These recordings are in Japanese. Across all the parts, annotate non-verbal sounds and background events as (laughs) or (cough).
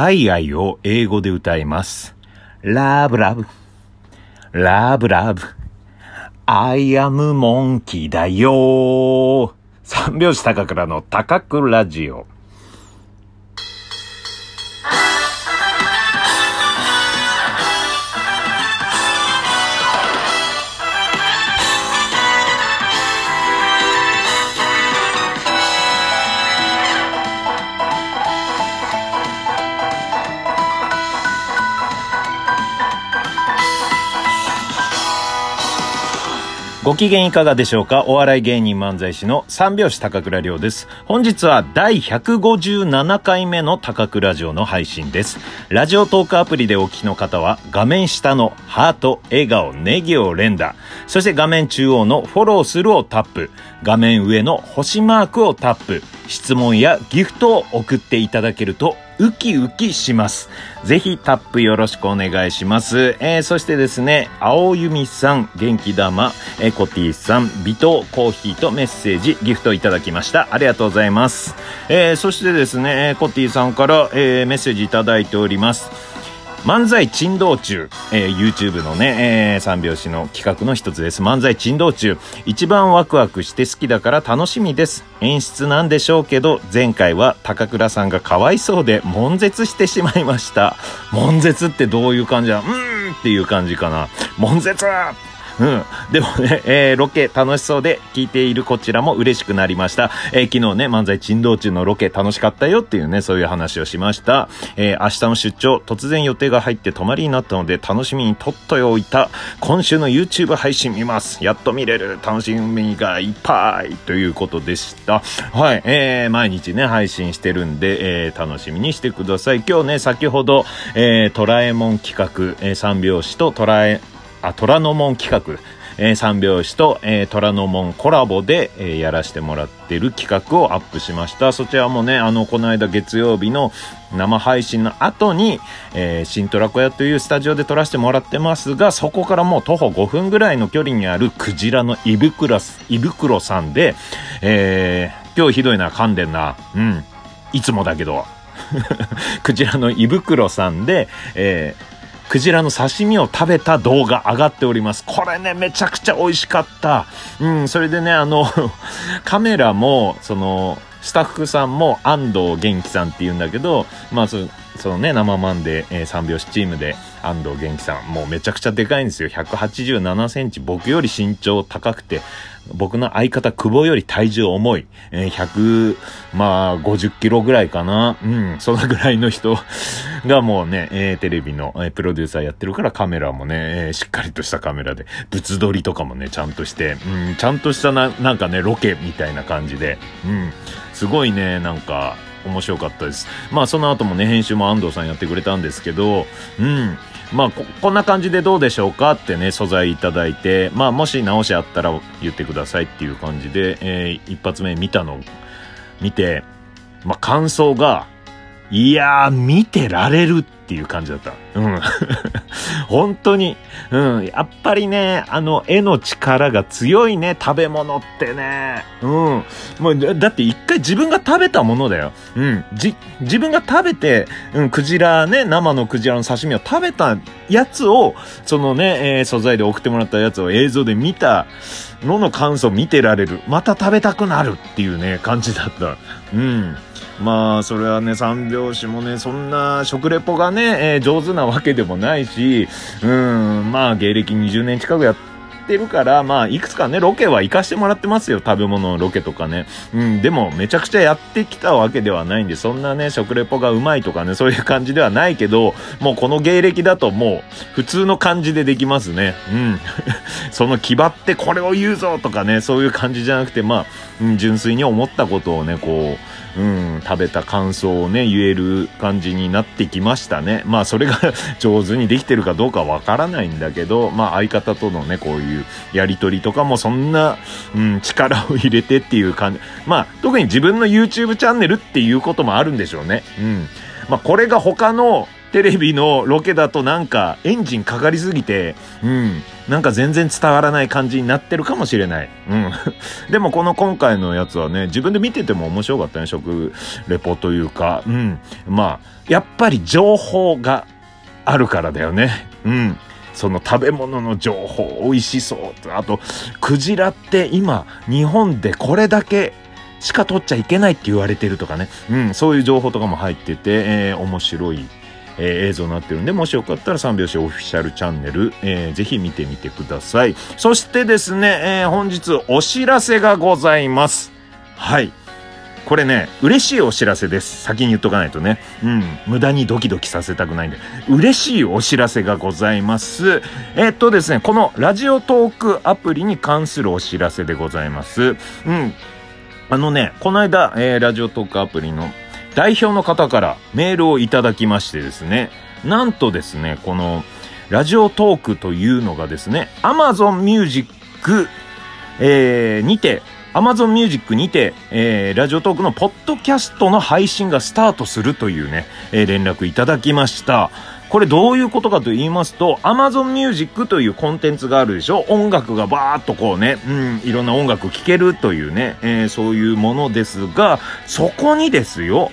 アイアイを英語で歌います。ラブラブ。ラブラブ。アイアムモンキーだよ三拍子高倉の高倉ラジオ。ご機嫌いかがでしょうか？お笑い芸人漫才師の三拍子高倉亮です。本日は第157回目の高倉城の配信です。ラジオトークアプリでお聞きの方は画面下のハート、笑顔、ネギを連打。そして画面中央のフォローするをタップ。画面上の星マークをタップ。質問やギフトを送っていただけるとウキウキします。ぜひタップよろしくお願いします。えー、そしてですね、青弓さん、元気玉、えー、コティさん、微糖コーヒーとメッセージ、ギフトいただきました。ありがとうございます。えー、そしてですね、コティさんから、えー、メッセージいただいております。漫才珍道中、えー、YouTube のね、えー、三拍子の企画の一つです。漫才珍道中。一番ワクワクして好きだから楽しみです。演出なんでしょうけど、前回は高倉さんがかわいそうで悶絶してしまいました。悶絶ってどういう感じだうーんっていう感じかな。悶絶うん。でもね、えー、ロケ楽しそうで聞いているこちらも嬉しくなりました。えー、昨日ね、漫才珍道中のロケ楽しかったよっていうね、そういう話をしました。えー、明日の出張、突然予定が入って泊まりになったので楽しみに撮っておいた。今週の YouTube 配信見ます。やっと見れる。楽しみがいっぱい。ということでした。はい。えー、毎日ね、配信してるんで、えー、楽しみにしてください。今日ね、先ほど、えー、トラえもん企画、えー、三拍子とトラえ、あ、虎ノ門企画、えー、三拍子と、えー、虎ノ門コラボで、えー、やらせてもらってる企画をアップしました。そちらもね、あの、この間月曜日の生配信の後に、えー、新トラコ屋というスタジオで撮らせてもらってますが、そこからもう徒歩5分ぐらいの距離にあるクジラの胃袋、胃袋さんで、えー、今日ひどいな、噛んでんな。うん。いつもだけど。(laughs) クジラの胃袋さんで、えー、クジラの刺身を食べた動画上がっております。これね、めちゃくちゃ美味しかった。うん、それでね、あの、(laughs) カメラも、その、スタッフさんも安藤元気さんって言うんだけど、まあ、そのね、生マンで、えー、三拍子チームで安藤元気さん、もうめちゃくちゃでかいんですよ。187センチ、僕より身長高くて、僕の相方久保より体重重い、えー、100、まあ、50キロぐらいかな。うん、そのぐらいの人がもうね、えー、テレビの、えー、プロデューサーやってるからカメラもね、えー、しっかりとしたカメラで、物撮りとかもね、ちゃんとして、うん、ちゃんとしたな、なんかね、ロケみたいな感じで、うん、すごいね、なんか、面白かったです。まあその後もね、編集も安藤さんやってくれたんですけど、うん。まあこ、こんな感じでどうでしょうかってね、素材いただいて、まあもし直しあったら言ってくださいっていう感じで、えー、一発目見たの、見て、まあ感想が、いやー、見てられるっていう感じだった。うん。(laughs) 本当に。うん。やっぱりね、あの、絵の力が強いね、食べ物ってね。うん。もう、だって一回自分が食べたものだよ。うん。じ、自分が食べて、うん、クジラね、生のクジラの刺身を食べたやつを、そのね、えー、素材で送ってもらったやつを映像で見たのの感想見てられる。また食べたくなるっていうね、感じだった。うん。まあ、それはね、三拍子もね、そんな食レポがね、えー、上手なわけでもないし、うん、まあ、芸歴20年近くやってるから、まあ、いくつかね、ロケは行かしてもらってますよ、食べ物のロケとかね。うん、でも、めちゃくちゃやってきたわけではないんで、そんなね、食レポがうまいとかね、そういう感じではないけど、もうこの芸歴だともう、普通の感じでできますね。うん。(laughs) その気張ってこれを言うぞとかね、そういう感じじゃなくて、まあ、うん、純粋に思ったことをね、こう、うん、食べた感想をね、言える感じになってきましたね。(laughs) まあ、それが (laughs) 上手にできてるかどうかわからないんだけど、まあ、相方とのね、こういうやりとりとかもそんな、うん、力を入れてっていう感じ。まあ、特に自分の YouTube チャンネルっていうこともあるんでしょうね。うん。まあ、これが他のテレビのロケだとなんかエンジンかかりすぎて、うん、なんか全然伝わらない感じになってるかもしれない。うん。(laughs) でもこの今回のやつはね、自分で見てても面白かったね、食レポというか。うん。まあ、やっぱり情報があるからだよね。うん。その食べ物の情報、美味しそう。あと、クジラって今、日本でこれだけしか取っちゃいけないって言われてるとかね。うん、そういう情報とかも入ってて、えー、面白い、えー、映像になってるんで、もしよかったら三拍子オフィシャルチャンネル、えー、ぜひ見てみてください。そしてですね、えー、本日お知らせがございます。はい。これね、嬉しいお知らせです。先に言っとかないとね。うん。無駄にドキドキさせたくないんで。嬉しいお知らせがございます。え、っとですね、このラジオトークアプリに関するお知らせでございます。うん。あのね、この間、えー、ラジオトークアプリの代表の方からメールをいただきましてですね、なんとですね、このラジオトークというのがですね、Amazon Music、えー、にて Amazon Music にて、えー、ラジオトークのポッドキャストの配信がスタートするというね、えー、連絡いただきました。これどういうことかと言いますと、Amazon Music というコンテンツがあるでしょ？音楽がバーっとこうね、うん、いろんな音楽聴けるというね、えー、そういうものですが、そこにですよ、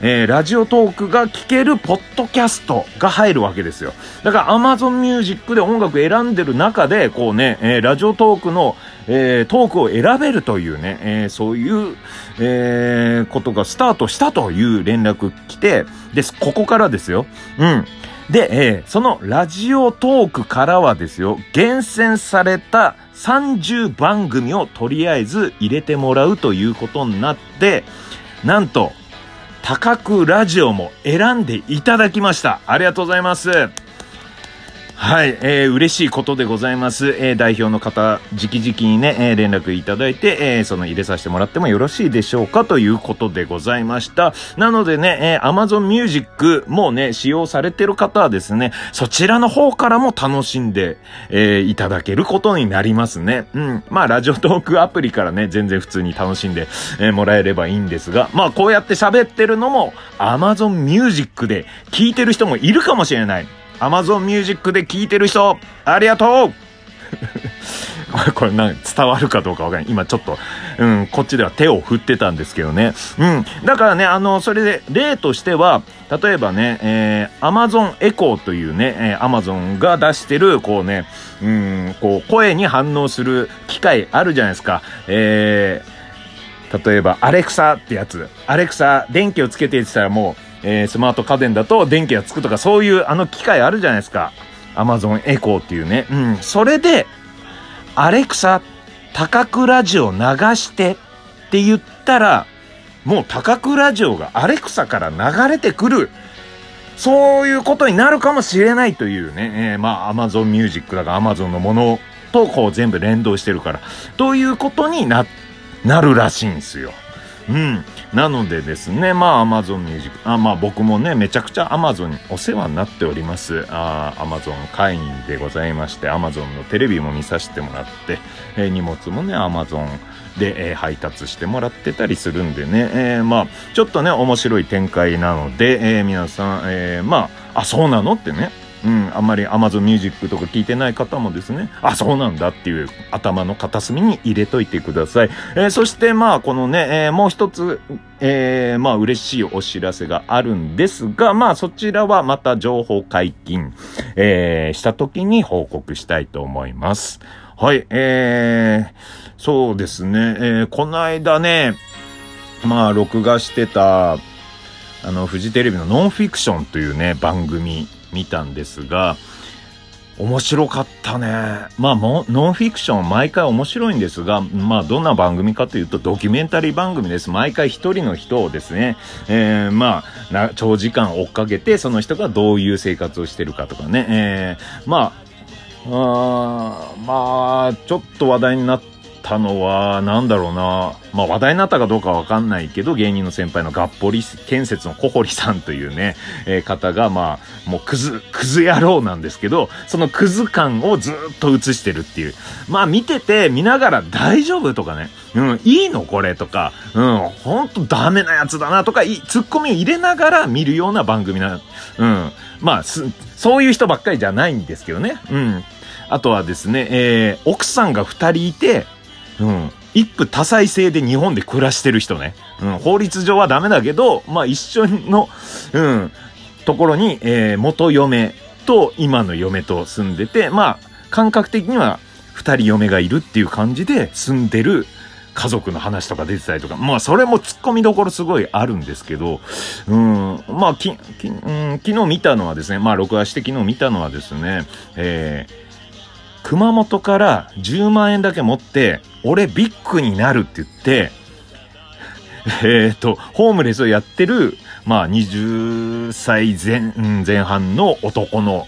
えー、ラジオトークが聴けるポッドキャストが入るわけですよ。だから Amazon Music で音楽選んでる中で、こうね、えー、ラジオトークの、えー、トークを選べるというね、えー、そういう、えー、ことがスタートしたという連絡来て、です。ここからですよ。うん。で、えー、そのラジオトークからはですよ、厳選された30番組をとりあえず入れてもらうということになって、なんと、高くラジオも選んでいただきました。ありがとうございます。はい、えー、嬉しいことでございます。えー、代表の方、直々にね、えー、連絡いただいて、えー、その入れさせてもらってもよろしいでしょうかということでございました。なのでね、えー、Amazon Music もね、使用されてる方はですね、そちらの方からも楽しんで、えー、いただけることになりますね。うん。まあ、ラジオトークアプリからね、全然普通に楽しんで、えー、もらえればいいんですが、まあ、こうやって喋ってるのも、Amazon Music で聞いてる人もいるかもしれない。Amazon Music で聞いてる人、ありがとうこれ、(laughs) これな、伝わるかどうかわかんない。今ちょっと、うん、こっちでは手を振ってたんですけどね。うん。だからね、あの、それで、例としては、例えばね、えー、Amazon Echo というね、えー、Amazon が出してる、こうね、うん、こう、声に反応する機械あるじゃないですか。えー、例えば、アレクサってやつ。アレクサ、電気をつけてって言ったらもう、えー、スマート家電だと電気がつくとかそういうあの機械あるじゃないですか。アマゾンエコーっていうね。うん。それで、アレクサ、高くラジオ流してって言ったら、もう高くラジオがアレクサから流れてくる。そういうことになるかもしれないというね。えー、まあ、アマゾンミュージックだからアマゾンのものとこう全部連動してるから。ということにな、なるらしいんですよ。うん。なのでですね、まあ Amazon Music、あまあ僕もね、めちゃくちゃ Amazon にお世話になっております。あ Amazon 会員でございまして、Amazon のテレビも見させてもらって、えー、荷物もね、Amazon で、えー、配達してもらってたりするんでね、えー、まあ、ちょっとね、面白い展開なので、え、皆さん、え、まあ、あ、そうなの？ってね、うん、あんまり Amazon Music とか聞いてない方もですね、あ、そうなんだっていう頭の片隅に入れといてください。えー、そしてまあ、このね、えー、もう一つ、えー、まあ嬉しいお知らせがあるんですが、まあそちらはまた情報解禁、えー、した時に報告したいと思います。はい、えー、そうですね、えー、この間ね、まあ録画してた、あの、フジテレビのノンフィクションというね、番組見たんですが、面白かったね。まあ、ノンフィクション毎回面白いんですが、まあ、どんな番組かというと、ドキュメンタリー番組です。毎回一人の人をですね、えー、まあ、長時間追っかけて、その人がどういう生活をしてるかとかね、えー、まあ、あまあ、ちょっと話題になって、たのは、なんだろうな。まあ話題になったかどうかわかんないけど、芸人の先輩のがっぽり建設の小堀さんというね、えー、方が、まあ、もうクズ、クズ野郎なんですけど、そのクズ感をずっと映してるっていう。まあ見てて、見ながら大丈夫とかね、うん、いいのこれとか、うん、ほんとダメなやつだなとか、ツッコミを入れながら見るような番組な、うん。まあ、そういう人ばっかりじゃないんですけどね。うん。あとはですね、えー、奥さんが二人いて、うん、一夫多妻制で日本で暮らしてる人ね。うん、法律上はダメだけど、まあ一緒の、うん、ところに、えー、元嫁と今の嫁と住んでて、まあ、感覚的には二人嫁がいるっていう感じで住んでる家族の話とか出てたりとか、まあそれも突っ込みどころすごいあるんですけど、うん、まあき、き、うん、昨日見たのはですね、まあ録画して昨日見たのはですね、えー、熊本から10万円だけ持って、俺ビッグになるって言って、(laughs) えっ、と、ホームレスをやってる、まあ20歳前、前半の男の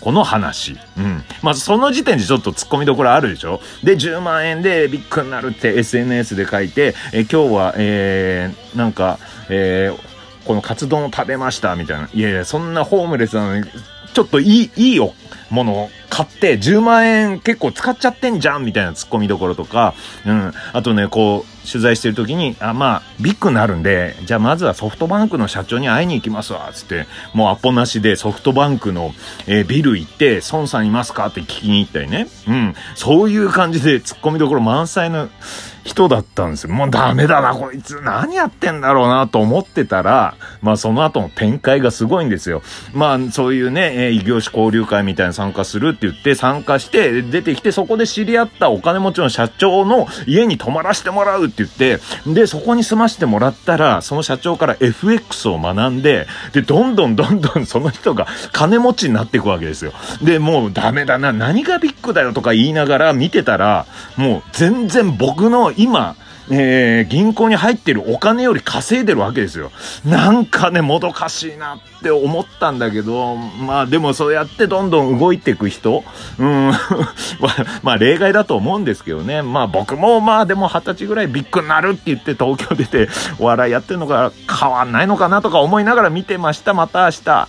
この話。うん。まずその時点でちょっと突っ込みどころあるでしょ？で、10万円でビッグになるって SNS で書いて、え今日は、えー、なんか、えー、このカツ丼を食べましたみたいな。いやいや、そんなホームレスなのに、ちょっといい、いいよものを買って10万円結構使っちゃってんじゃんみたいな突っ込みどころとか、うん。あとね、こう、取材してる時に、あ、まあ、ビッグになるんで、じゃあまずはソフトバンクの社長に会いに行きますわ、つって、もうアポなしでソフトバンクの、えー、ビル行って、孫さんいますか？って聞きに行ったりね。うん。そういう感じで突っ込みどころ満載の人だったんですよ。もうダメだな、こいつ。何やってんだろうな、と思ってたら、まあその後の展開がすごいんですよ。まあそういうね、えー、異業種交流会みたいな参加するって言って参加して、出てきてそこで知り合ったお金持ちの社長の家に泊まらせてもらうって言って、で、そこに住ましてもらったら、その社長から FX を学んで、で、どんどんどんどんその人が金持ちになっていくわけですよ。で、もうダメだな、何がビッグだよとか言いながら見てたら、もう全然僕の今、えー、銀行に入ってるお金より稼いでるわけですよ。なんかね、もどかしいなって思ったんだけど、まあでもそうやってどんどん動いていく人、うん、(laughs) まあ例外だと思うんですけどね。まあ僕もまあでも二十歳ぐらいビッグになるって言って東京出てお笑いやってるのが変わんないのかなとか思いながら見てました。また明日。